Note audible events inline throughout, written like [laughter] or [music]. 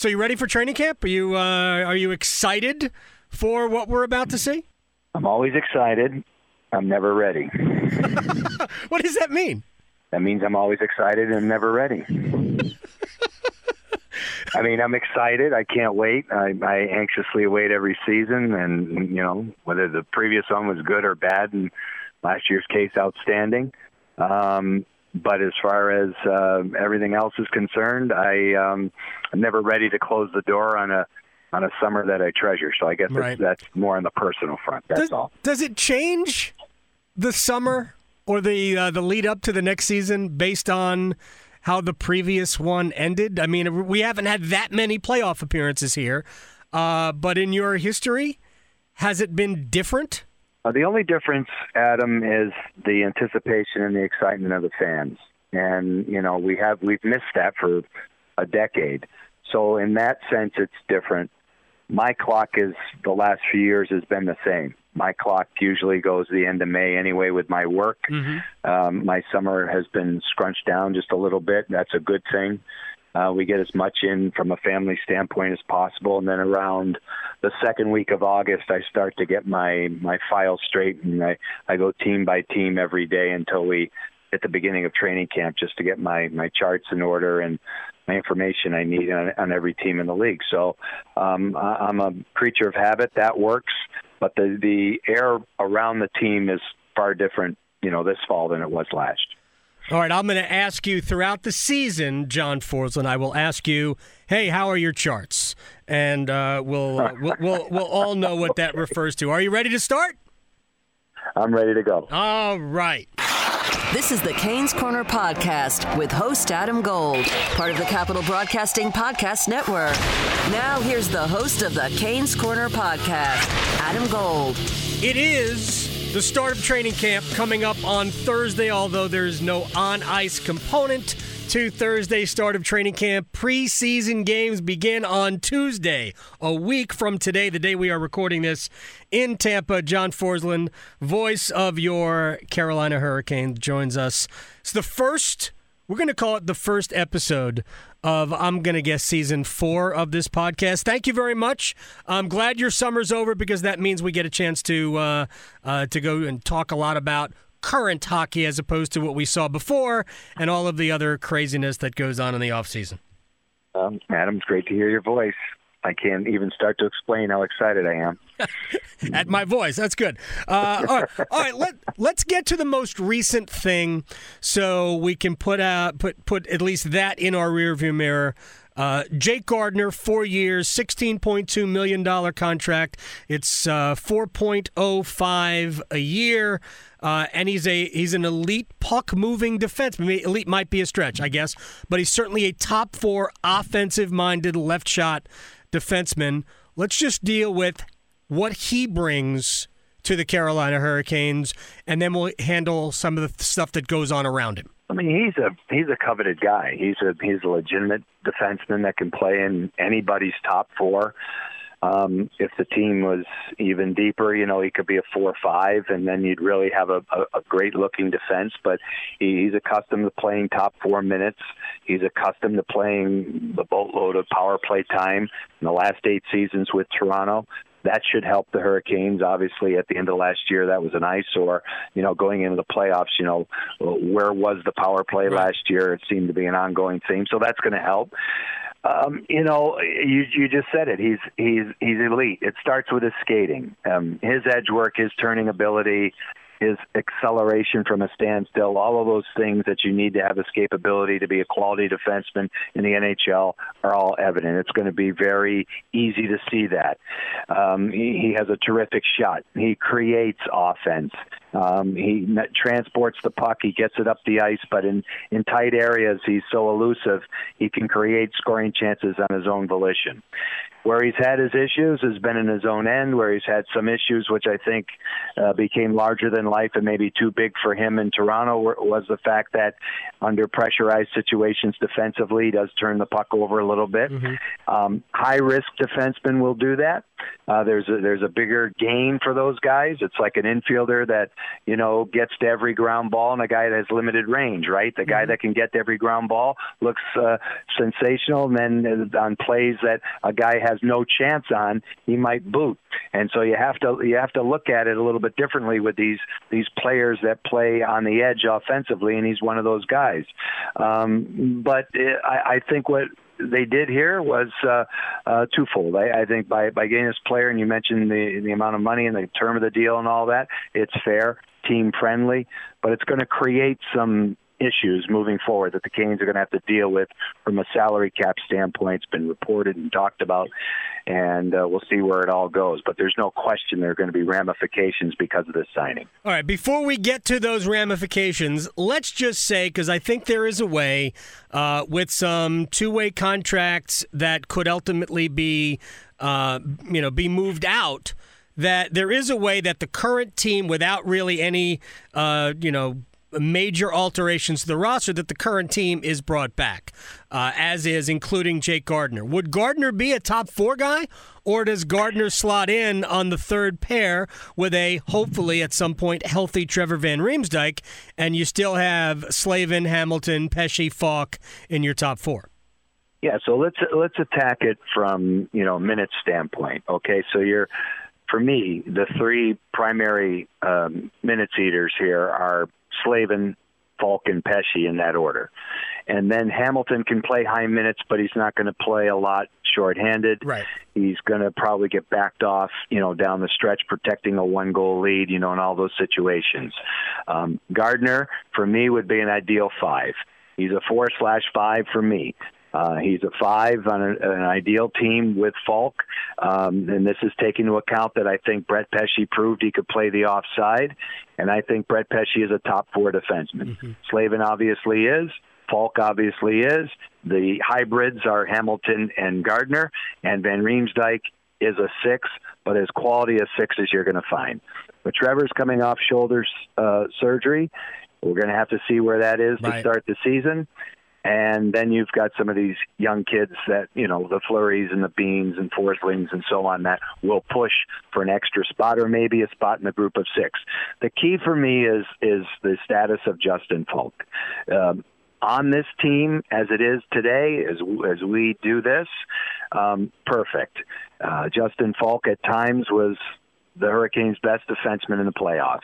So you ready for training camp? Are you uh, are you excited for what we're about to see? I'm always excited. I'm never ready. [laughs] what does that mean? That means I'm always excited and never ready. [laughs] I mean, I'm excited. I can't wait. I, I anxiously await every season, and you know whether the previous one was good or bad, and last year's case outstanding. Um, but as far as uh, everything else is concerned, I um, I'm never ready to close the door on a on a summer that I treasure. So I guess Right. that's, that's more on the personal front. That's does, all. does it change the summer or the uh, the lead up to the next season based on how the previous one ended? I mean, we haven't had that many playoff appearances here, uh, but in your history, has it been different? Uh, the only difference, Adam, is the anticipation and the excitement of the fans. And you know, we have we've missed that for a decade. So in that sense, it's different. My clock is the last few years has been the same. My clock usually goes the end of May anyway with my work. Um, my summer has been scrunched down just a little bit. That's a good thing. Uh, we get as much in from a family standpoint as possible, and then around the second week of August, I start to get my my file straight, and I I go team by team every day until we at the beginning of training camp, just to get my my charts in order and my information I need on, on every team in the league. So um, I- I'm a creature of habit. That works, but the the air around the team is far different, you know, this fall than it was last. All right, I'm going to ask you throughout the season, John Forslund. I will ask you, "Hey, how are your charts?" And uh, we'll, uh, we'll we'll we'll all know what that refers to. Are you ready to start? I'm ready to go. All right. This is the Canes Corner Podcast with host Adam Gold, part of the Capital Broadcasting Podcast Network. Now, here's the host of the Canes Corner Podcast, Adam Gold. It is the start of training camp coming up on Thursday, although there's no on ice component to Thursday start of training camp. Preseason games begin on Tuesday, a week from today, the day we are recording this in Tampa. John Forslund, voice of your Carolina Hurricanes, joins us. It's the first, we're going to call it the first episode of I'm going to guess season four of this podcast. Thank you very much. I'm glad your summer's over because that means we get a chance to uh, uh, to go and talk a lot about current hockey as opposed to what we saw before and all of the other craziness that goes on in the offseason. Um, Adam, it's great to hear your voice. I can't even start to explain how excited I am. [laughs] At my voice, that's good. Uh, all right, all right let, let's get to the most recent thing so we can put out put put at least that in our rearview mirror. Uh, Jake Gardiner, four years, $16.2 million contract. It's uh, 4.05 a year. Uh, and he's a he's an elite puck moving defense. Elite might be a stretch, I guess, but he's certainly a top four offensive minded left shot defenseman. Let's just deal with what he brings to the Carolina Hurricanes, and then we'll handle some of the stuff that goes on around him. I mean, he's a he's a coveted guy. He's a he's a legitimate defenseman that can play in anybody's top four. Um, if the team was even deeper, you know, he could be a four-five, and then you'd really have a, a, a great-looking defense. But he, he's accustomed to playing top four minutes. He's accustomed to playing the boatload of power play time in the last eight seasons with Toronto that should help the Hurricanes. Obviously, at the end of last year, that was an eyesore. You know, going into the playoffs, you know, where was the power play last year? It seemed to be an ongoing theme, so that's going to help. Um, you know, you you just said it. He's he's he's elite. It starts with his skating, um, his edge work, his turning ability. His acceleration from a standstill, all of those things that you need to have escapability to be a quality defenseman in the NHL are all evident. It's going to be very easy to see that. Um, he, he has a terrific shot. He creates offense. Um, he transports the puck. He gets it up the ice, but in in tight areas, he's so elusive. He can create scoring chances on his own volition. Where he's had his issues has been in his own end, where he's had some issues which I think uh, became larger than life and maybe too big for him in Toronto was the fact that under pressurized situations defensively he does turn the puck over a little bit. Mm-hmm. Um, high risk defensemen will do that. Uh, there's a, there's a bigger gain for those guys. It's like an infielder that you know gets to every ground ball and a guy that has limited range, right? The guy mm-hmm. that can get to every ground ball looks uh, sensational, and then on plays that a guy has no chance on, he might boot. And so you have to you have to look at it a little bit differently with these these players that play on the edge offensively, and he's one of those guys. Um, but it, I, I think what they did here was uh, uh, twofold. I, I think by by getting this player, and you mentioned the the amount of money and the term of the deal and all that, it's fair, team friendly, but it's going to create some issues moving forward that the Canes are going to have to deal with from a salary cap standpoint. It's been reported and talked about, and uh, we'll see where it all goes. But there's no question there are going to be ramifications because of this signing. All right, before we get to those ramifications, let's just say, because I think there is a way uh, with some two way contracts that could ultimately be, uh, you know, be moved out that there is a way that the current team, without really any, uh, you know, major alterations to the roster that the current team is brought back, uh, as is including Jake Gardiner. Would Gardiner be a top four guy, or does Gardiner slot in on the third pair with a hopefully at some point healthy Trevor Van Riemsdyk, and you still have Slavin, Hamilton, Pesce, Faulk in your top four? Yeah, so let's let's attack it from you know minute standpoint. Okay, so you're for me the three primary um, minutes eaters here are Slavin, Faulk, and Pesce in that order. And then Hamilton can play high minutes, but he's not going to play a lot shorthanded. Right. He's going to probably get backed off, you know, down the stretch, protecting a one goal lead, you know, in all those situations. Um, Gardiner, for me, would be an ideal five. He's a four slash five for me. Uh, he's a five on a, an ideal team with Faulk, um, and this is taking into account that I think Brett Pesce proved he could play the offside, and I think Brett Pesce is a top four defenseman. Mm-hmm. Slavin obviously is. Faulk obviously is. The hybrids are Hamilton and Gardiner, and Van Riemsdyk is a six, but as quality a six as you're going to find. But Trevor's coming off shoulder uh, surgery. We're going to have to see where that is right. to start the season. And then you've got some of these young kids that, you know, the Fleurys and the Beans and Forslings and so on that will push for an extra spot or maybe a spot in the group of six. The key for me is is the status of Justin Faulk. Um, on this team as it is today, as as we do this, um, perfect. Uh, Justin Faulk at times was the Hurricanes' best defenseman in the playoffs.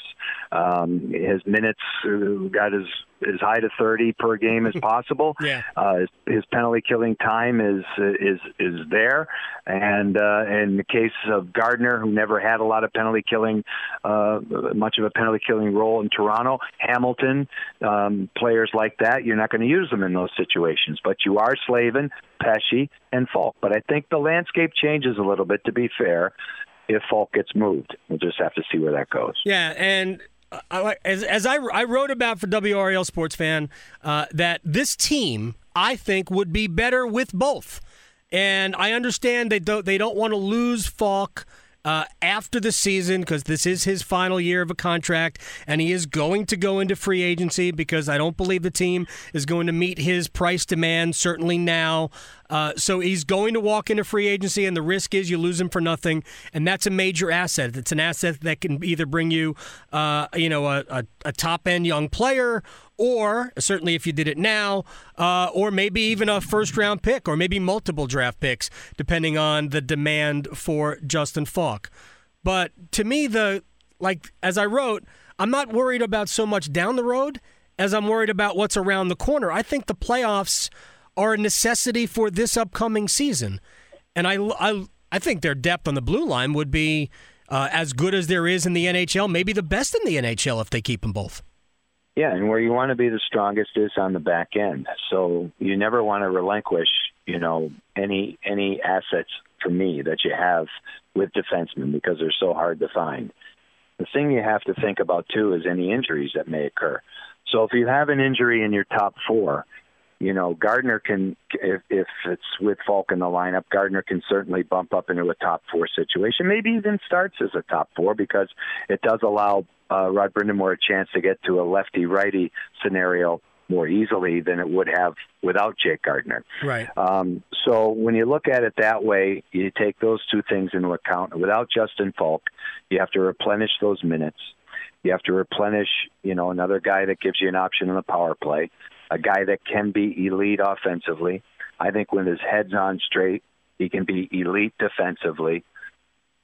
Um, his minutes uh, got as as high to 30 per game as [laughs] possible. yeah. Uh, his, his, penalty killing time is is is there, and uh, in the case of Gardiner, who never had a lot of penalty killing, uh, much of a penalty killing role in Toronto, Hamilton, um, players like that, you're not going to use them in those situations, but you are Slavin, Pesce, and Faulk. But I think the landscape changes a little bit. To be fair, if Faulk gets moved. We'll just have to see where that goes. Yeah, and uh, as, as I, I wrote about for WRAL Sports Fan, uh, that this team, I think, would be better with both. And I understand they don't they don't want to lose Faulk uh, after the season because this is his final year of a contract, and he is going to go into free agency because I don't believe the team is going to meet his price demand, certainly now. Uh, so he's going to walk into free agency, and the risk is you lose him for nothing, and that's a major asset. It's an asset that can either bring you, uh, you know, a, a, a top end young player or certainly if you did it now, uh, or maybe even a first round pick, or maybe multiple draft picks, depending on the demand for Justin Faulk. But to me, the like as I wrote, I'm not worried about so much down the road as I'm worried about what's around the corner. I think the playoffs are a necessity for this upcoming season, and I I I think their depth on the blue line would be uh, as good as there is in the NHL, maybe the best in the NHL if they keep them both. Yeah, and where you want to be the strongest is on the back end. So you never want to relinquish, you know, any any assets for me that you have with defensemen because they're so hard to find. The thing you have to think about too is any injuries that may occur. So if you have an injury in your top four, you know Gardiner can if if it's with Faulk in the lineup, Gardiner can certainly bump up into a top four situation. Maybe even starts as a top four because it does allow uh, Rod Brind'Amour a chance to get to a lefty righty scenario more easily than it would have without Jake Gardiner. Right. Um, so when you look at it that way, you take those two things into account. Without Justin Faulk, you have to replenish those minutes. You have to replenish, you know, another guy that gives you an option in the power play, a guy that can be elite offensively. I think when his head's on straight, he can be elite defensively.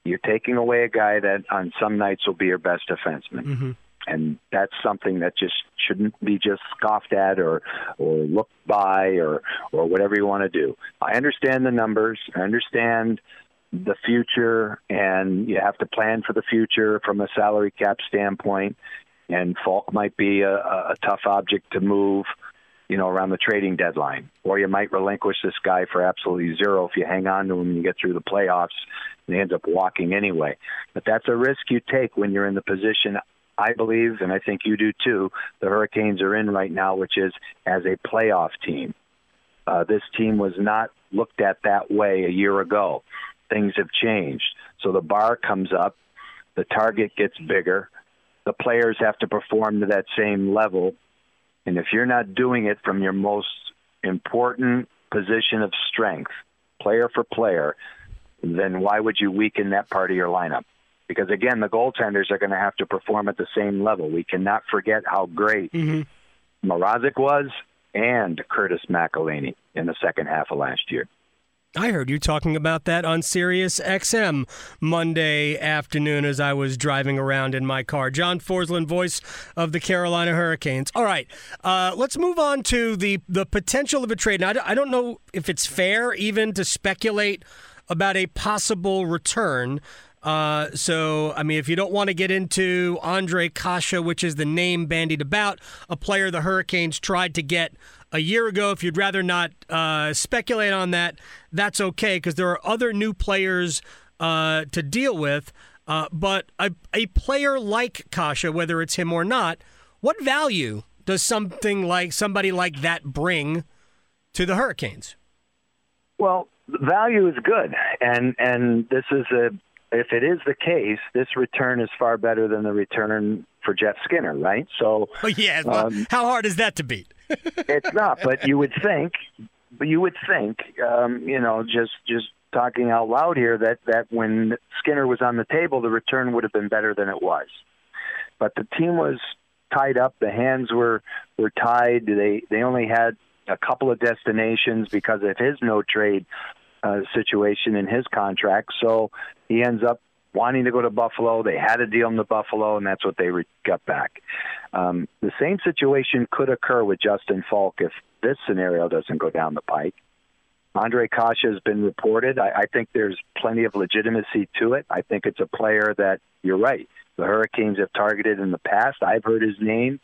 You're taking away a guy that on some nights will be your best defenseman. Mm-hmm. And that's something that just shouldn't be just scoffed at or or looked by or or whatever you want to do. I understand the numbers. I understand the future and you have to plan for the future from a salary cap standpoint and Faulk might be a, a tough object to move you know, around the trading deadline. Or you might relinquish this guy for absolutely zero if you hang on to him and you get through the playoffs and he ends up walking anyway. But that's a risk you take when you're in the position I believe, and I think you do too, the Hurricanes are in right now, which is as a playoff team. Uh, this team was not looked at that way a year ago. Things have changed. So the bar comes up, the target gets bigger, the players have to perform to that same level. And if you're not doing it from your most important position of strength, player for player, then why would you weaken that part of your lineup? because again, the goaltenders are going to have to perform at the same level. We cannot forget how great mm-hmm. Mrazek was and Curtis McElhinney in the second half of last year. I heard you talking about that on Sirius XM Monday afternoon as I was driving around in my car. John Forslund, voice of the Carolina Hurricanes. All right, uh, let's move on to the the potential of a trade. Now, I don't know if it's fair even to speculate about a possible return. Uh, so, I mean, if you don't want to get into Ondrej Kase, which is the name bandied about, a player the Hurricanes tried to get a year ago, if you'd rather not uh, speculate on that, that's okay because there are other new players uh, to deal with. Uh, but a, a player like Kase, whether it's him or not, what value does something like somebody like that bring to the Hurricanes? Well, value is good, and and this is a if it is the case, this return is far better than the return for Jeff Skinner, right? So, [laughs] oh, yeah, well, um, how hard is that to beat? [laughs] it's not, but you would think, but you would think, um, you know, just just talking out loud here, that that when Skinner was on the table, the return would have been better than it was. But the team was tied up; the hands were were tied. They they only had a couple of destinations because of his no trade uh, situation in his contract. So he ends up wanting to go to Buffalo. They had a deal in the Buffalo, and that's what they re- got back. Um, the same situation could occur with Justin Falk if this scenario doesn't go down the pike. Ondrej Kase has been reported. I, I think there's plenty of legitimacy to it. I think it's a player that you're right. The Hurricanes have targeted in the past. I've heard his name.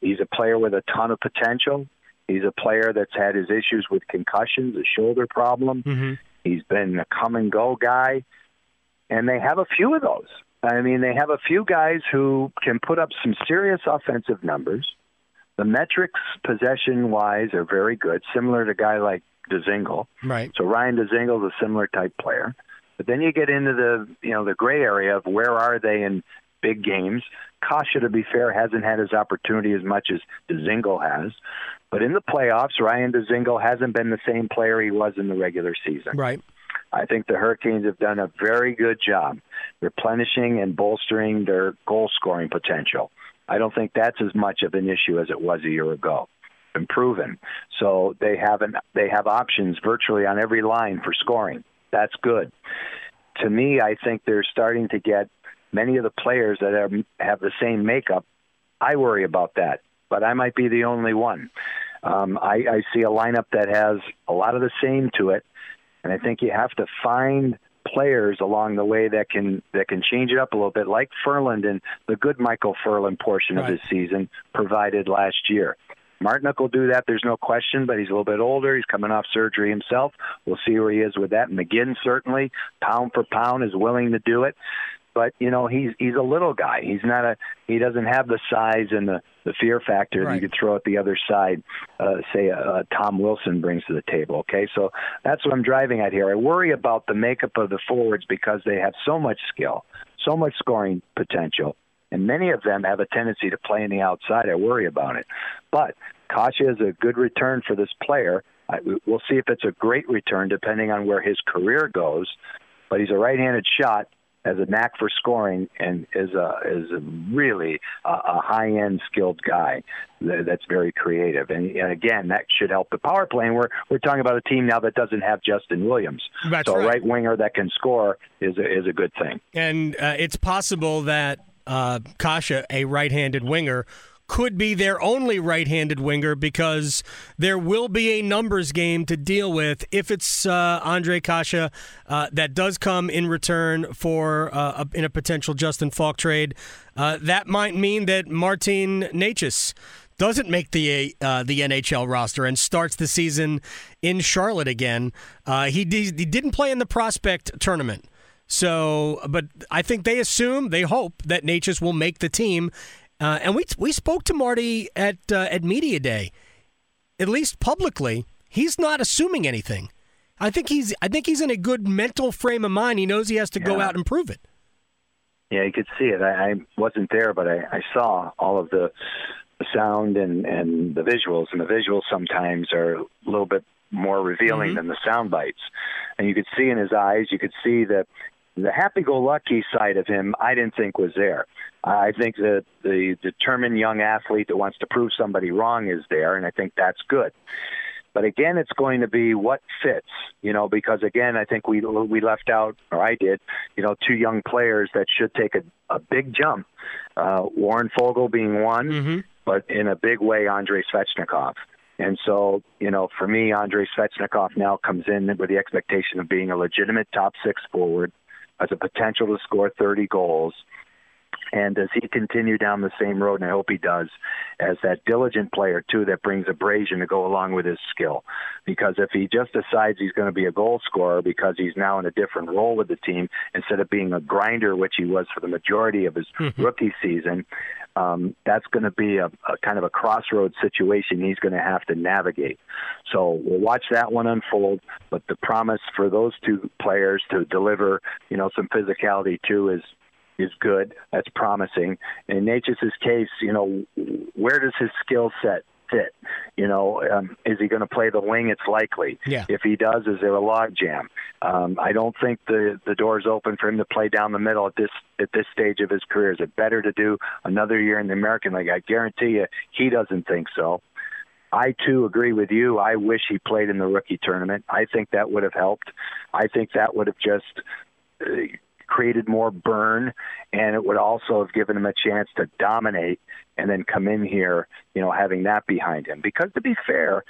He's a player with a ton of potential. He's a player that's had his issues with concussions, a shoulder problem. Mm-hmm. He's been a come and go guy, and they have a few of those. I mean, they have a few guys who can put up some serious offensive numbers. The metrics, possession wise, are very good, similar to a guy like Dzingel. Right. So Ryan Dzingel is a similar type player. But then you get into the you know the gray area of where are they in big games. Kase, to be fair, hasn't had his opportunity as much as Dzingel has. But in the playoffs, Ryan Dzingel hasn't been the same player he was in the regular season. Right. I think the Hurricanes have done a very good job replenishing and bolstering their goal scoring potential. I don't think that's as much of an issue as it was a year ago. Been proven. So they have an, they have options virtually on every line for scoring. That's good. To me, I think they're starting to get many of the players that have, have the same makeup. I worry about that but I might be the only one. Um, I, I see a lineup that has a lot of the same to it, and I think you have to find players along the way that can that can change it up a little bit, like Ferland and the good Michael Ferland portion right. of his season provided last year. Martinook will do that. There's no question, but he's a little bit older. He's coming off surgery himself. We'll see where he is with that. McGinn certainly, pound for pound, is willing to do it. But you know, he's he's a little guy. He's not a. He doesn't have the size and the the fear factor right. that you could throw at the other side. Uh, say uh, Tom Wilson brings to the table. Okay, so that's what I'm driving at here. I worry about the makeup of the forwards because they have so much skill, so much scoring potential and many of them have a tendency to play in the outside. I worry about it. But Kase is a good return for this player. I, we'll see if it's a great return depending on where his career goes. But he's a right-handed shot, has a knack for scoring, and is a is a really a, a high-end skilled guy that's very creative. And, and again, that should help the power play. And we're we're talking about a team now that doesn't have Justin Williams, that's so right. a right winger that can score is a, is a good thing. And uh, it's possible that uh, Kase, a right-handed winger, could be their only right-handed winger because there will be a numbers game to deal with if it's uh, Ondrej Kase uh, that does come in return for uh, a, in a potential Justin Faulk trade. Uh, that might mean that Martin Necas doesn't make the uh, the NHL roster and starts the season in Charlotte again. Uh, he, he didn't play in the prospect tournament. So, but I think they assume, they hope that Necas will make the team. Uh, and we we spoke to Marty at uh, at media day, at least publicly. He's not assuming anything. I think he's I think he's in a good mental frame of mind. He knows he has to yeah. go out and prove it. Yeah, you could see it. I, I wasn't there, but I, I saw all of the, the sound and and the visuals, and the visuals sometimes are a little bit more revealing mm-hmm. than the sound bites. And you could see in his eyes, you could see that the happy-go-lucky side of him, I didn't think was there. I think that the determined young athlete that wants to prove somebody wrong is there, and I think that's good. But again, it's going to be what fits, you know, because again, I think we we left out, or I did, you know, two young players that should take a, a big jump. Uh, Warren Foegele being one, mm-hmm. but in a big way, Andrei Svechnikov. And so, you know, for me, Andrei Svechnikov now comes in with the expectation of being a legitimate top six forward has a potential to score 30 goals. And does he continue down the same road? And I hope he does, as that diligent player too, that brings abrasion to go along with his skill. Because if he just decides he's going to be a goal scorer because he's now in a different role with the team instead of being a grinder, which he was for the majority of his [laughs] rookie season, um, that's going to be a, a kind of a crossroads situation he's going to have to navigate. So we'll watch that one unfold. But the promise for those two players to deliver, you know, some physicality too is is good. That's promising. In Necas's case, you know, where does his skill set fit? You know, um, is he going to play the wing? It's likely. Yeah. If he does, is there a log jam? Um, I don't think the the door's open for him to play down the middle at this at this stage of his career. Is it better to do another year in the American League? I guarantee you, he doesn't think so. I too agree with you. I wish he played in the rookie tournament. I think that would have helped. I think that would have just uh, created more burn, and it would also have given him a chance to dominate and then come in here, you know, having that behind him. Because to be fair,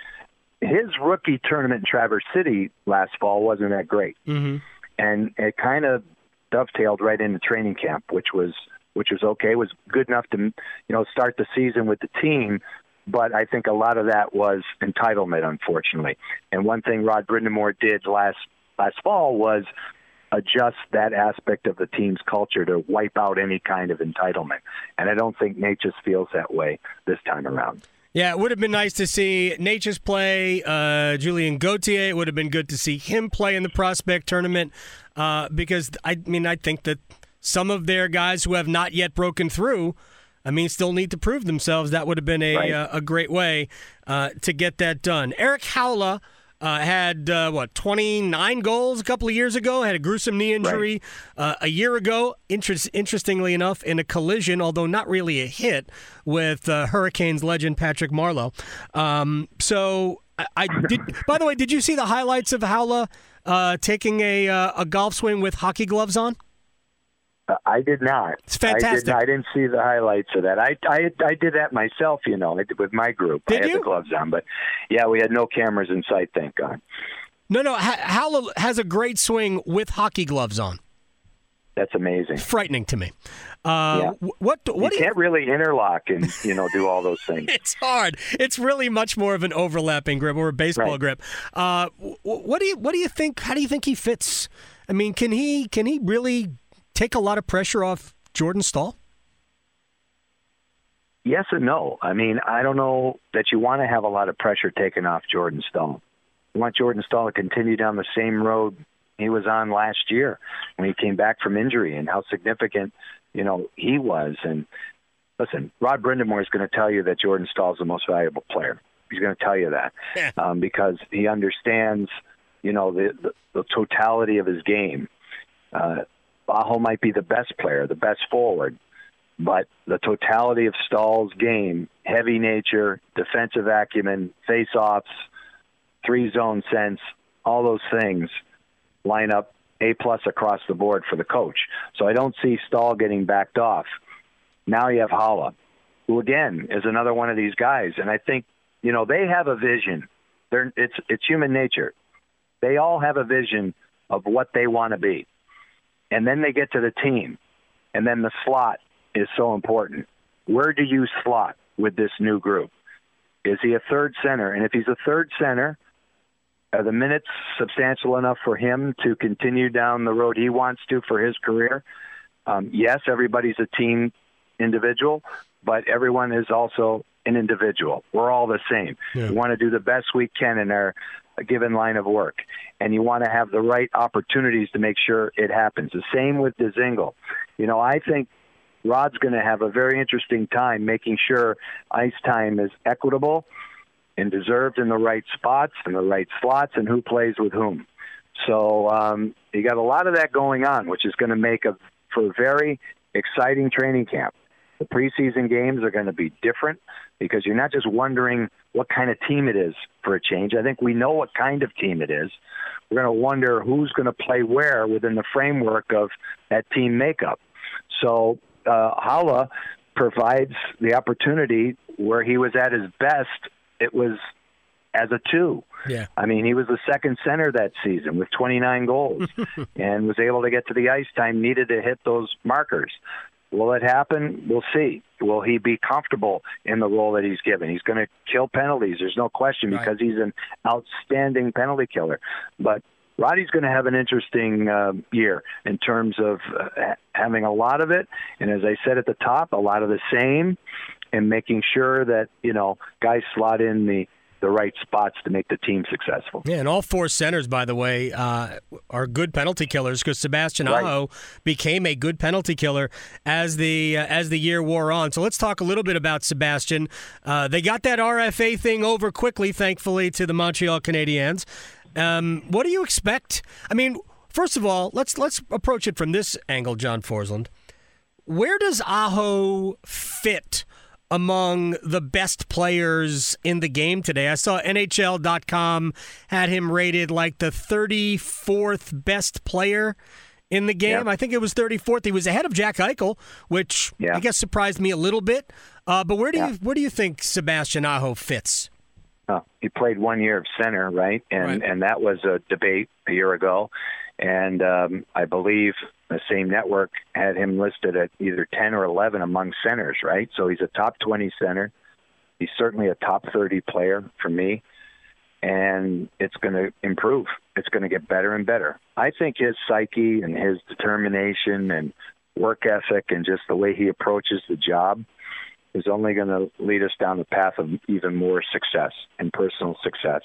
his rookie tournament in Traverse City last fall wasn't that great, mm-hmm. and it kind of dovetailed right into training camp, which was which was okay. It was good enough to you know start the season with the team, but I think a lot of that was entitlement, unfortunately. And one thing Rod Brind'Amour did last last fall was adjust that aspect of the team's culture to wipe out any kind of entitlement. And I don't think Necas feels that way this time around. Yeah, it would have been nice to see Necas play, uh, Julien Gauthier. It would have been good to see him play in the prospect tournament uh, because, I mean, I think that some of their guys who have not yet broken through, I mean, still need to prove themselves. That would have been a, right. uh, a great way uh, to get that done. Erik Haula uh, had uh, what 29 goals a couple of years ago. Had a gruesome knee injury right. uh, a year ago. Interest, interestingly enough, in a collision, although not really a hit, with uh, Hurricanes legend Patrick Marleau. Um, so I, I, did. by the way, did you see the highlights of Haula uh, taking a uh, a golf swing with hockey gloves on? I did not. It's fantastic. I, did, didn't see the highlights of that. I, I I did that myself, you know, with my group. Did I had you? the gloves on, but yeah, we had no cameras in sight. Thank God. No, no. Haula has a great swing with hockey gloves on. That's amazing. Frightening to me. Uh, yeah. What? What? You can't you... really interlock and you know do all those things. [laughs] it's hard. It's really much more of an overlapping grip or a baseball right. grip. Uh, what do you? What do you think? How do you think he fits? I mean, can he? Can he really take a lot of pressure off Jordan Staal? Yes and no. I mean, I don't know that you want to have a lot of pressure taken off Jordan Staal. You want Jordan Staal to continue down the same road he was on last year when he came back from injury and how significant, you know, he was. And listen, Rod Brind'Amour is going to tell you that Jordan Staal is the most valuable player. He's going to tell you that um, because he understands, you know, the, the, the totality of his game. Uh, Aho might be the best player, the best forward, but the totality of Staal's game, heavy nature, defensive acumen, face-offs, three-zone sense, all those things – line up A plus across the board for the coach. So I don't see Staal getting backed off. Now you have Haula, who again is another one of these guys, and I think you know they have a vision. They're, it's it's human nature. They all have a vision of what they want to be, and then they get to the team, and then the slot is so important. Where do you slot with this new group? Is he a third center? And if he's a third center, are the minutes substantial enough for him to continue down the road he wants to for his career? Um, yes, everybody's a team individual, but everyone is also an individual. We're all the same. Yeah. We want to do the best we can in our given line of work, and you want to have the right opportunities to make sure it happens. The same with Dzingel. You know, I think Rod's going to have a very interesting time making sure ice time is equitable and deserved in the right spots and the right slots and who plays with whom. So um, you got a lot of that going on, which is going to make a for a very exciting training camp. The preseason games are going to be different because you're not just wondering what kind of team it is for a change. I think we know what kind of team it is. We're going to wonder who's going to play where within the framework of that team makeup. So uh, Haula provides the opportunity where he was at his best it was as a two. Yeah. I mean, he was the second center that season with 29 goals [laughs] and was able to get to the ice time needed to hit those markers. Will it happen? We'll see. Will he be comfortable in the role that he's given? He's going to kill penalties. There's no question right. because he's an outstanding penalty killer. But Roddy's going to have an interesting uh, year in terms of uh, having a lot of it, and as I said at the top, a lot of the same, and making sure that you know guys slot in the the right spots to make the team successful. Yeah, and all four centers, by the way, uh, are good penalty killers because Sebastian right. Aho became a good penalty killer as the uh, as the year wore on. So let's talk a little bit about Sebastian. Uh, they got that RFA thing over quickly, thankfully, to the Montreal Canadiens. Um, what do you expect? I mean, first of all, let's let's approach it from this angle, John Forslund. Where does Aho fit? Among the best players in the game today. I saw NHL.com had him rated like the 34th best player in the game. Yeah. I think it was 34th. He was ahead of Jack Eichel, which yeah. I guess surprised me a little bit. Uh, but where do yeah. you where do you think Sebastian Aho fits? Uh, he played one year of center, right? And right. and that was a debate a year ago. And um, I believe the same network had him listed at either 10 or 11 among centers, right? So he's a top 20 center. He's certainly a top 30 player for me. And it's going to improve. It's going to get better and better. I think his psyche and his determination and work ethic and just the way he approaches the job is only going to lead us down the path of even more success and personal success.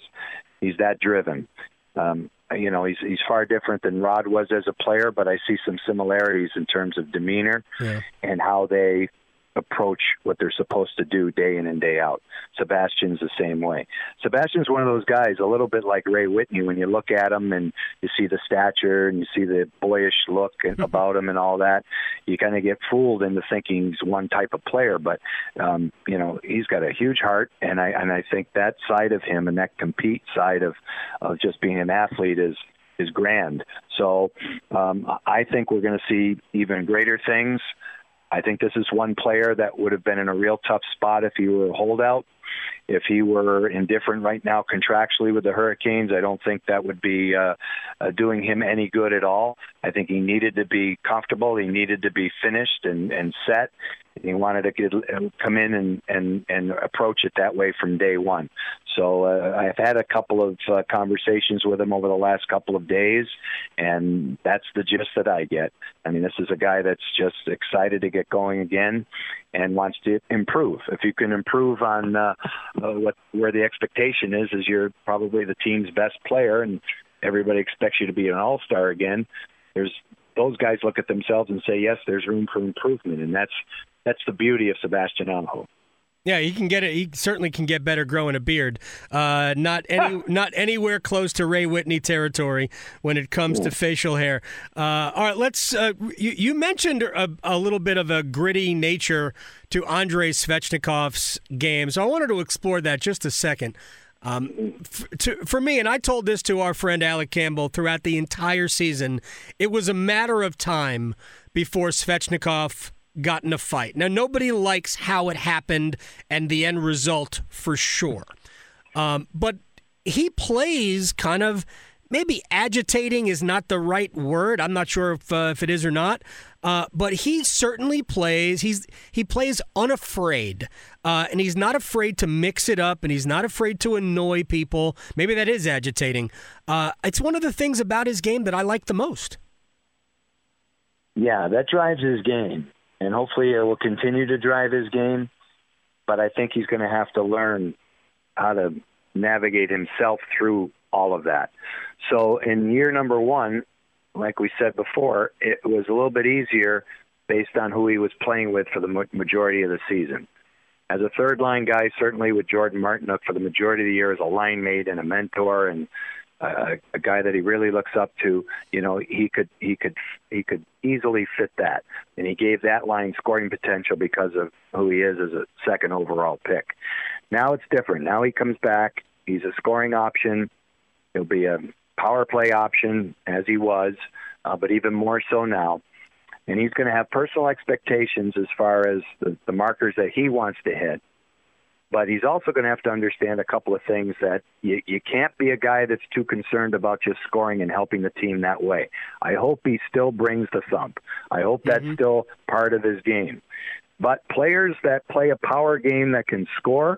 He's that driven. Um, Uh, you know, he's he's far different than Rod was as a player, but I see some similarities in terms of demeanor yeah. and how they approach what they're supposed to do day in and day out. Sebastian's the same way. Sebastian's one of those guys, a little bit like Ray Whitney. When you look at him and you see the stature and you see the boyish look [laughs] about him and all that, you kind of get fooled into thinking he's one type of player. But um, you know, he's got a huge heart, and I and I think that side of him and that compete side of of just being an athlete is is grand. So um, I think we're going to see even greater things. I think this is one player that would have been in a real tough spot if he were a holdout. If he were indifferent right now contractually with the Hurricanes, I don't think that would be uh, uh, doing him any good at all. I think he needed to be comfortable. He needed to be finished and, and set. He wanted to get, come in and, and, and approach it that way from day one. So uh, I've had a couple of uh, conversations with him over the last couple of days, and that's the gist that I get. I mean, this is a guy that's just excited to get going again and wants to improve. If you can improve on uh, uh, what where the expectation is, is you're probably the team's best player, and everybody expects you to be an all star again. There's those guys look at themselves and say, yes, there's room for improvement, and that's that's the beauty of Sebastian Aho. Yeah, he can get it. He certainly can get better growing a beard. Uh, not any, [laughs] not anywhere close to Ray Whitney territory when it comes to facial hair. Uh, all right, let's. Uh, you, you, mentioned a, a, little bit of a gritty nature to Andrei Svechnikov's game, so I wanted to explore that just a second. Um, f- to, for me, and I told this to our friend Alec Campbell throughout the entire season, it was a matter of time before Svechnikov got in a fight. Now, nobody likes how it happened and the end result for sure. Um, but he plays kind of maybe agitating is not the right word. I'm not sure if uh, if it is or not. Uh, but he certainly plays. He's he plays unafraid, uh, and he's not afraid to mix it up, and he's not afraid to annoy people. Maybe that is agitating. Uh, it's one of the things about his game that I like the most. Yeah, that drives his game and hopefully it will continue to drive his game. But I think he's going to have to learn how to navigate himself through all of that. So in year number one, like we said before, it was a little bit easier based on who he was playing with for the majority of the season. As a third line guy, certainly with Jordan Martinook for the majority of the year as a line mate and a mentor and a, a guy that he really looks up to, you know, he could he could he could easily fit that, and he gave that line scoring potential because of who he is as a second overall pick. Now it's different. Now he comes back. He's a scoring option. He'll be a power play option as he was, uh, but even more so now. And he's going to have personal expectations as far as the, the markers that he wants to hit but he's also going to have to understand a couple of things that you, you can't be a guy that's too concerned about just scoring and helping the team that way. I hope he still brings the thump. I hope that's mm-hmm. still part of his game. But players that play a power game that can score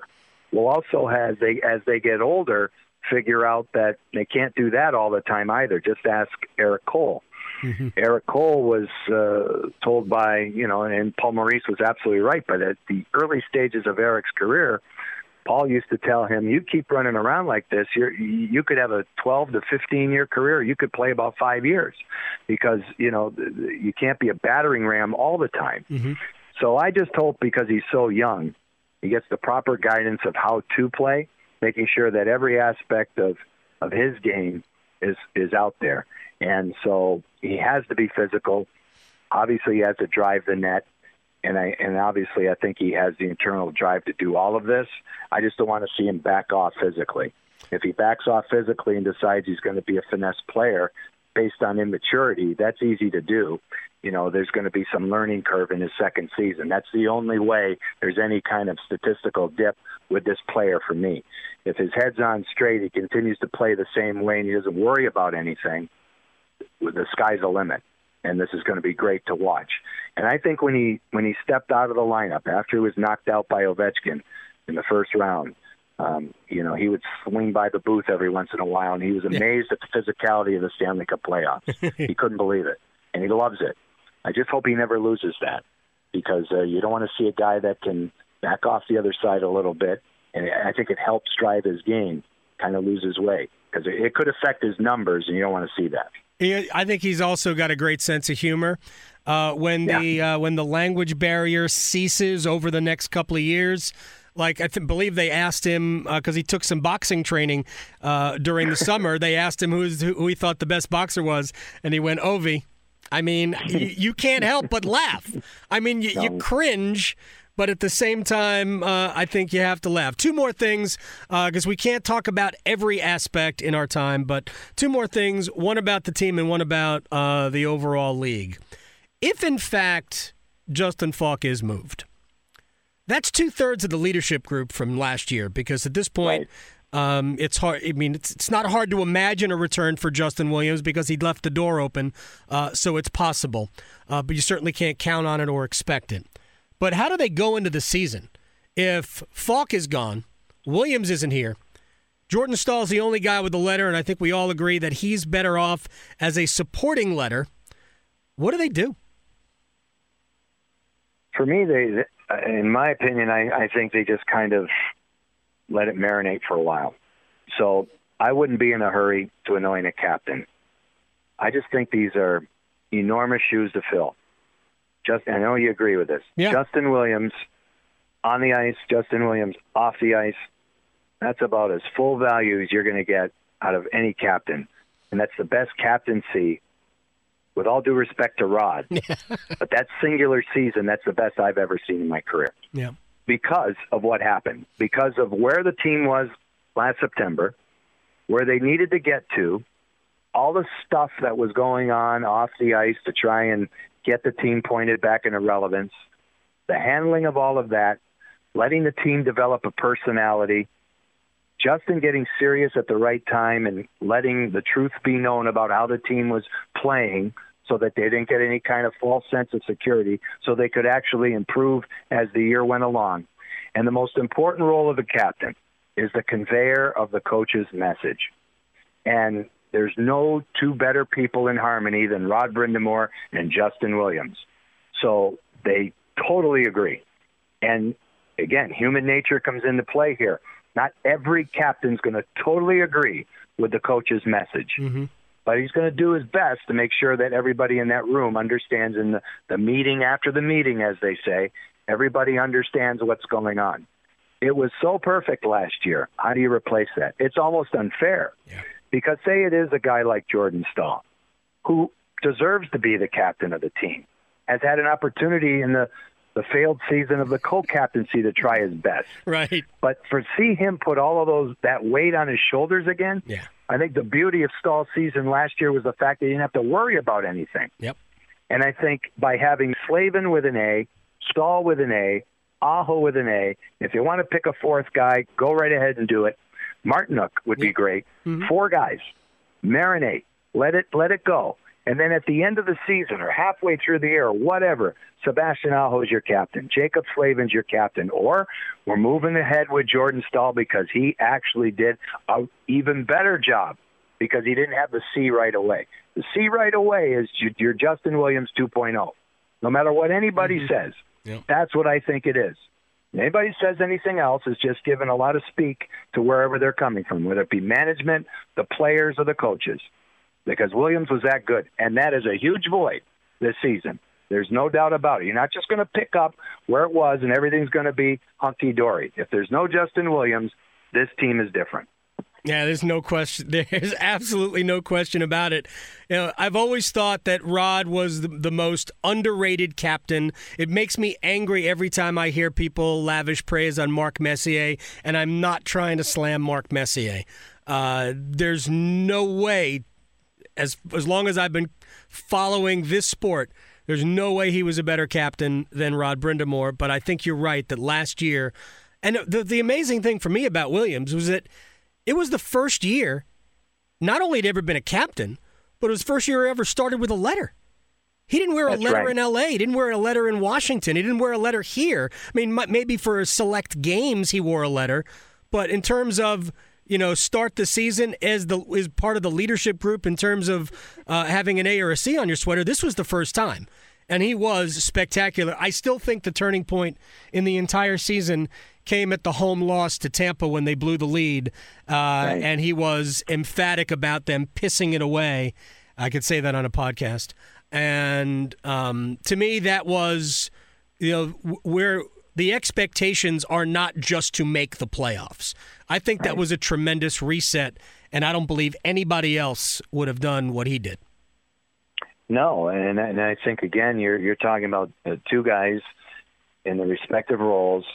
will also, as they as they get older, figure out that they can't do that all the time either. Just ask Erik Cole. Mm-hmm. Erik Cole was uh, told by, you know, and Paul Maurice was absolutely right, but at the early stages of Erik's career, Paul used to tell him, "You keep running around like this, you're, you could have a 12 to 15 year career. You could play about five years, because you know you can't be a battering ram all the time." Mm-hmm. So I just hope because he's so young, he gets the proper guidance of how to play, making sure that every aspect of of his game is is out there. And so he has to be physical. Obviously, he has to drive the net, and I and obviously, I think he has the internal drive to do all of this. I just don't want to see him back off physically. If he backs off physically and decides he's going to be a finesse player based on immaturity, that's easy to do. You know, there's going to be some learning curve in his second season. That's the only way there's any kind of statistical dip with this player for me. If his head's on straight, he continues to play the same way and he doesn't worry about anything the sky's the limit, and this is going to be great to watch. And I think when he when he stepped out of the lineup after he was knocked out by Ovechkin in the first round, um, you know, he would swing by the booth every once in a while, and he was amazed at the physicality of the Stanley Cup playoffs. [laughs] he couldn't believe it, and he loves it. I just hope he never loses that, because uh, you don't want to see a guy that can back off the other side a little bit, and I think it helps drive his game, kind of lose his way, because it could affect his numbers, and you don't want to see that. I think he's also got a great sense of humor. Uh, when yeah. the uh, when the language barrier ceases over the next couple of years, like I th- believe they asked him because uh, he took some boxing training uh, during the summer. They asked him who's, who he thought the best boxer was, and he went Ovi. I mean, you, you can't help but laugh. I mean, you, you cringe but at the same time, uh, I think you have to laugh. Two more things, because uh, we can't talk about every aspect in our time, but two more things one about the team and one about uh, the overall league. If, in fact, Justin Faulk is moved, That's two thirds of the leadership group from last year because at this point, right. um, it's hard. I mean, it's, it's not hard to imagine a return for Justin Williams because he left the door open, uh, so it's possible. Uh, but you certainly can't count on it or expect it. But how do they go into the season if Faulk is gone, Williams isn't here? Jordan Staal's the only guy with a letter, and I think we all agree that he's better off as a supporting letter. What do they do? For me, they, in my opinion, I, I think they just kind of let it marinate for a while. So I wouldn't be in a hurry to anoint a captain. I just think these are enormous shoes to fill. Just, I know you agree with this. Yeah. Justin Williams on the ice, Justin Williams off the ice. That's about as full value as you're going to get out of any captain, and that's the best captaincy with all due respect to Rod, [laughs] but that singular season, that's the best I've ever seen in my career. Yeah. Because of what happened, because of where the team was last September, where they needed to get to, all the stuff that was going on off the ice to try and get the team pointed back into relevance, the handling of all of that, letting the team develop a personality, Justin getting serious at the right time and letting the truth be known about how the team was playing so that they didn't get any kind of false sense of security so they could actually improve as the year went along. And the most important role of the captain is the conveyor of the coach's message. And there's no two better people in harmony than Rod Brind'Amour and Justin Williams. So they totally agree. And again, human nature comes into play here. Not every captain's going to totally agree with the coach's message. Mm-hmm. But he's going to do his best to make sure that everybody in that room understands in the, the meeting after the meeting, as they say, everybody understands what's going on. It was so perfect last year. How do you replace that? It's almost unfair. Yeah. Because say it is a guy like Jordan Staal, who deserves to be the captain of the team, has had an opportunity in the the failed season of the co-captaincy to try his best. Right. But for see him put all of those that weight on his shoulders again. Yeah. I think the beauty of Staal's season last year was the fact that he didn't have to worry about anything. Yep. And I think by having Slavin with an A, Staal with an A, Aho with an A, if you want to pick a fourth guy, go right ahead and do it. Martinook would be great. Mm-hmm. Four guys. Marinate. Let it let it go. And then at the end of the season or halfway through the year or whatever, Sebastian Aho is your captain. Jaccob Slavin's your captain. Or we're moving ahead with Jordan Staal because he actually did an even better job because he didn't have the C right away. The C right away is your Justin Williams 2.0. No matter what anybody mm-hmm. says, yep. that's what I think it is. Anybody says anything else is just giving a lot of speak to wherever they're coming from, whether it be management, the players, or the coaches because Williams was that good. And that is a huge void this season. There's no doubt about it. You're not just going to pick up where it was and everything's going to be hunky dory. If there's no Justin Williams, this team is different. Yeah, there's no question. [laughs] There's absolutely no question about it. You know, I've always thought that Rod was the, the, most underrated captain. It makes me angry every time I hear people lavish praise on Mark Messier, and I'm not trying to slam Mark Messier. Uh, there's no way as as long as I've been following this sport, there's no way he was a better captain than Rod Brind'Amour. But I think you're right that last year, and the the amazing thing for me about Williams was that it was the first year. Not only had ever been a captain, but it was the first year he ever started with a letter. He didn't wear a letter right. in L.A. He didn't wear a letter in Washington. He didn't wear a letter here. I mean, maybe for select games he wore a letter, but in terms of you know, start the season as the is part of the leadership group in terms of uh, having an A or a C on your sweater. This was the first time, and he was spectacular. I still think the turning point in the entire season came at the home loss to Tampa when they blew the lead, uh, right. and he was emphatic about them pissing it away. I could say that on a podcast, and um, to me, that was you know where the expectations are not just to make the playoffs. I think that was a tremendous reset, and I don't believe anybody else would have done what he did. No, and and I think again you're you're talking about uh, two guys in the respective roles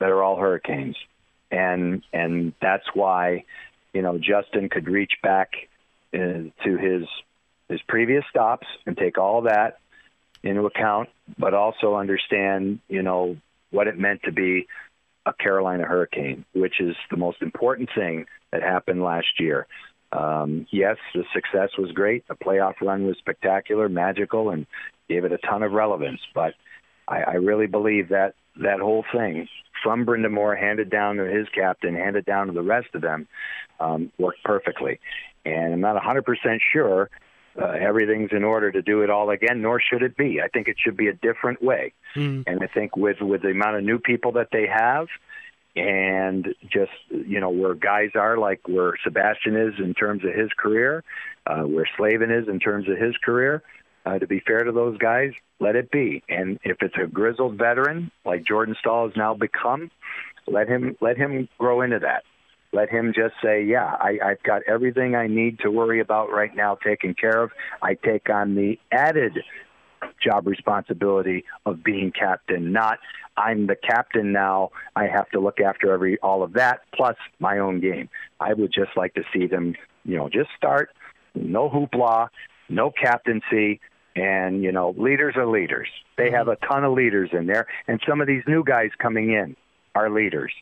that are all hurricanes, and and that's why you know Justin could reach back uh, to his his previous stops and take all that into account, but also understand you know what it meant to be a Carolina Hurricane, which is the most important thing that happened last year. Um, yes, the success was great. The playoff run was spectacular, magical, and gave it a ton of relevance. But I, I really believe that that whole thing from Brind'Amour, handed down to his captain, handed down to the rest of them, um, worked perfectly. And I'm not 100% sure uh, everything's in order to do it all again, nor should it be. I think it should be a different way. Mm. And I think with with the amount of new people that they have, and just you know where guys are like where Sebastian is in terms of his career, uh, where Slavin is in terms of his career. Uh, to be fair to those guys, let it be. And if it's a grizzled veteran like Jordan Staal has now become, let him let him grow into that. Let him just say, "Yeah, I, I've got everything I need to worry about right now taken care of. I take on the added job responsibility of being captain, not I'm the captain now. I have to look after every all of that plus my own game. I would just like to see them, you know, just start, no hoopla, no captaincy, and you know, leaders are leaders. They mm-hmm. have a ton of leaders in there, and some of these new guys coming in are leaders.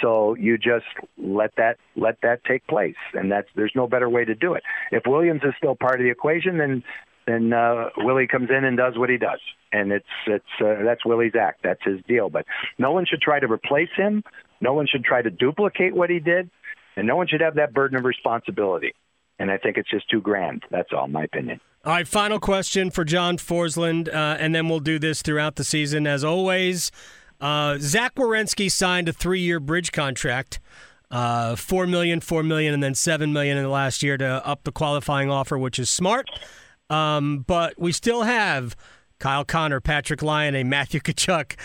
So you just let that let that take place, and that's there's no better way to do it. If Williams is still part of the equation, then then uh, Willie comes in and does what he does, and it's it's uh, that's Willie's act. That's his deal. But no one should try to replace him. No one should try to duplicate what he did, and no one should have that burden of responsibility. And I think it's just too grand. That's all, my opinion. All right, final question for John Forslund, uh, and then we'll do this throughout the season as always. Uh, Zach Werenski signed a three-year bridge contract, uh, four million, four million, and then seven million in the last year to up the qualifying offer, which is smart. Um, but we still have Kyle Connor, Patrick Lyon, Laine, Matthew [laughs] Tkachuk,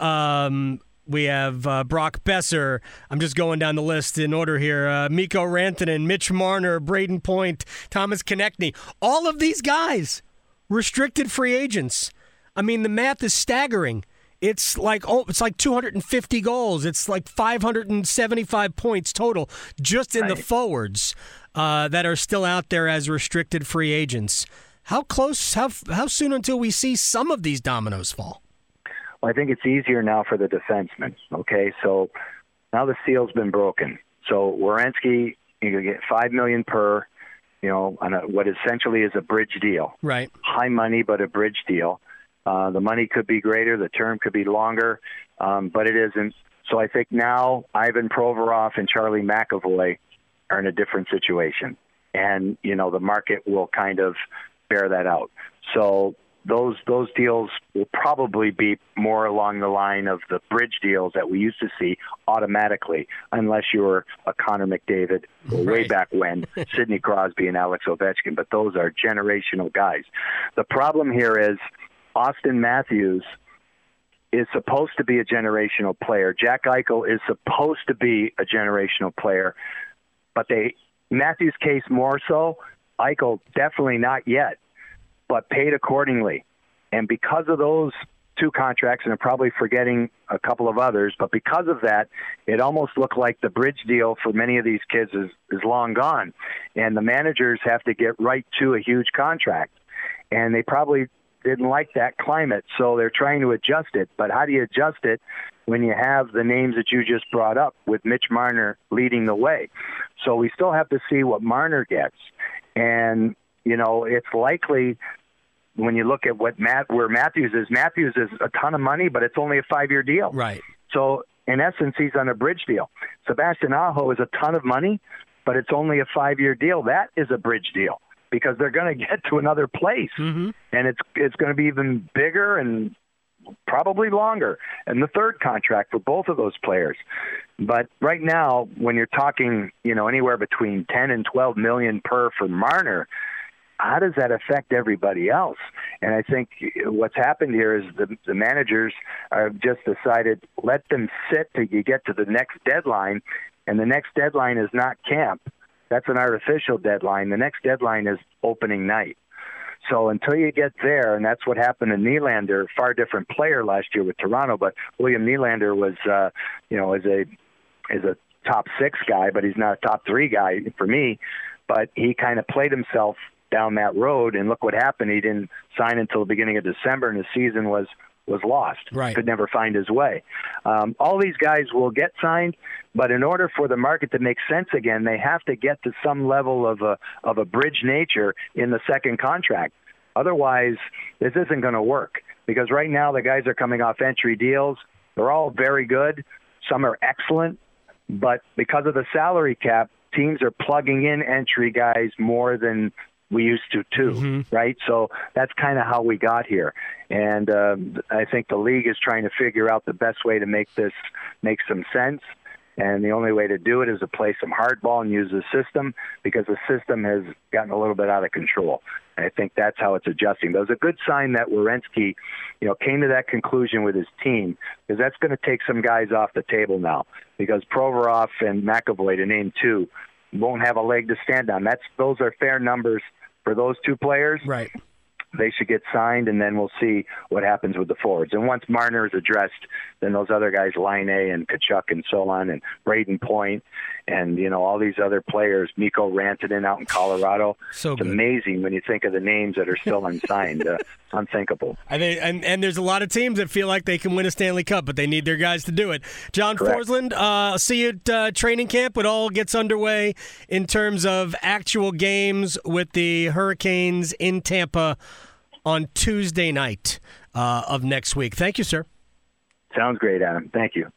um, we have uh, Brock Boeser. I'm just going down the list in order here. Uh, Mikko Rantanen, Mitch Marner, Brayden Point, Thomas Konecny. All of these guys, restricted free agents. I mean, the math is staggering. It's like oh, it's like 250 goals. It's like 575 points total just in right. the forwards uh, that are still out there as restricted free agents. How close? How how soon until we see some of these dominoes fall? Well, I think it's easier now for the defensemen. Okay, so now the seal's been broken. So Werenski, you get five million per, you know, on a, what essentially is a bridge deal. Right. High money, but a bridge deal. Uh, the money could be greater, the term could be longer, um, but it isn't. So I think now Ivan Provorov and Charlie McAvoy are in a different situation, and you know the market will kind of bear that out. So those those deals will probably be more along the line of the bridge deals that we used to see automatically, unless you were a Connor McDavid right. way back when, [laughs] Sidney Crosby and Alex Ovechkin. But those are generational guys. The problem here is Auston Matthews is supposed to be a generational player. Jack Eichel is supposed to be a generational player, but they Matthews' case more so. Eichel definitely not yet but paid accordingly. And because of those two contracts, and I'm probably forgetting a couple of others, but because of that, it almost looked like the bridge deal for many of these kids is, is long gone. And the managers have to get right to a huge contract. And they probably didn't like that climate, so they're trying to adjust it. But how do you adjust it when you have the names that you just brought up with Mitch Marner leading the way? So we still have to see what Marner gets. And you know, it's likely when you look at what Matt where Matthews is. Matthews is a ton of money, but it's only a five year deal. Right. So in essence, he's on a bridge deal. Sebastian Aho is a ton of money, but it's only a five year deal. That is a bridge deal because they're going [laughs] to get to another place, mm-hmm. and it's it's going to be even bigger and probably longer. And the third contract for both of those players. But right now, when you're talking, you know, anywhere between 10 and 12 million per for Marner, how does that affect everybody else? And I think what's happened here is the, the managers have just decided let them sit till you get to the next deadline, and the next deadline is not camp. That's an artificial deadline. The next deadline is opening night. So until you get there, and that's what happened to Nylander, far different player last year with Toronto, but William Nylander was, uh, you know, is a is a top six guy, but he's not a top three guy for me. But he kind of played himself down that road. And look what happened. He didn't sign until the beginning of December, and his season was was lost. Right. Could never find his way. Um, all these guys will get signed, but in order for the market to make sense again, they have to get to some level of a of a bridge nature in the second contract. Otherwise, this isn't going to work because right now the guys are coming off entry deals. They're all very good. Some are excellent, but because of the salary cap, teams are plugging in entry guys more than we used to too, Mm-hmm. right? So that's kind of how we got here, and um, I think the league is trying to figure out the best way to make this make some sense. And the only way to do it is to play some hardball and use the system because the system has gotten a little bit out of control. And I think that's how it's adjusting. But it was a good sign that Werenski, you know, came to that conclusion with his team because that's going to take some guys off the table now because Provorov and McAvoy, to name two, won't have a leg to stand on. That's those are fair numbers for those two players. Right. They should get signed, and then we'll see what happens with the forwards. And once Marner is addressed, then those other guys, Laine and Tkachuk and so on, and Brayden Point, and you know all these other players, Mikko Rantanen out in Colorado. So it's good. amazing when you think of the names that are still [laughs] unsigned. uh, unthinkable. I think, and, and there's a lot of teams that feel like they can win a Stanley Cup, but they need their guys to do it. John Correct. Forslund, uh, see you at uh, training camp. It all gets underway in terms of actual games with the Hurricanes in Tampa on Tuesday night uh, of next week. Thank you, sir. Sounds great, Adam. Thank you.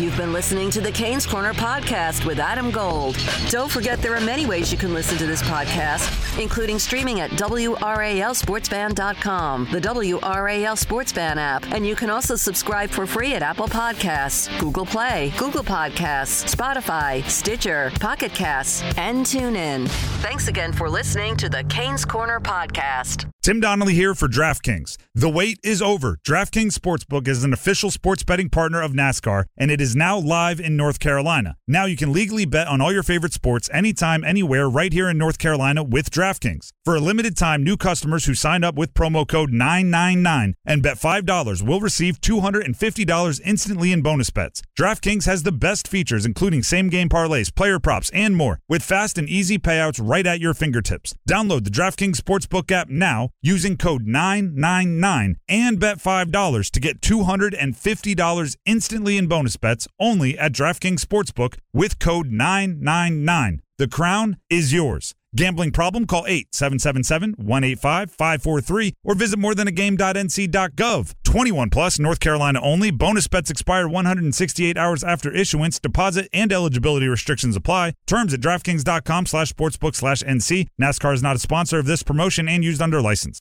You've been listening to the Canes Corner podcast with Adam Gold. Don't forget there are many ways you can listen to this podcast, including streaming at WRALSportsFan.com, the WRAL Sports Fan app, and you can also subscribe for free at Apple Podcasts, Google Play, Google Podcasts, Spotify, Stitcher, Pocket Casts, and TuneIn. Thanks again for listening to the Canes Corner podcast. Tim Donnelly here for DraftKings. The wait is over. DraftKings Sportsbook is an official sports betting partner of NASCAR, and it is now live in North Carolina. Now you can legally bet on all your favorite sports anytime, anywhere, right here in North Carolina with DraftKings. For a limited time, new customers who sign up with promo code 999 and bet $5 will receive $250 instantly in bonus bets. DraftKings has the best features, including same game parlays, player props, and more, with fast and easy payouts right at your fingertips. Download the DraftKings Sportsbook app now using code 999 and bet $5 to get $250 instantly in bonus bets only at DraftKings Sportsbook with code 999. The crown is yours. Gambling problem? Call 877-185-543 or visit morethanagame.nc.gov. 21 plus, North Carolina only. Bonus bets expire 168 hours after issuance. Deposit and eligibility restrictions apply. Terms at DraftKings.com slash sportsbook slash NC. NASCAR is not a sponsor of this promotion and used under license.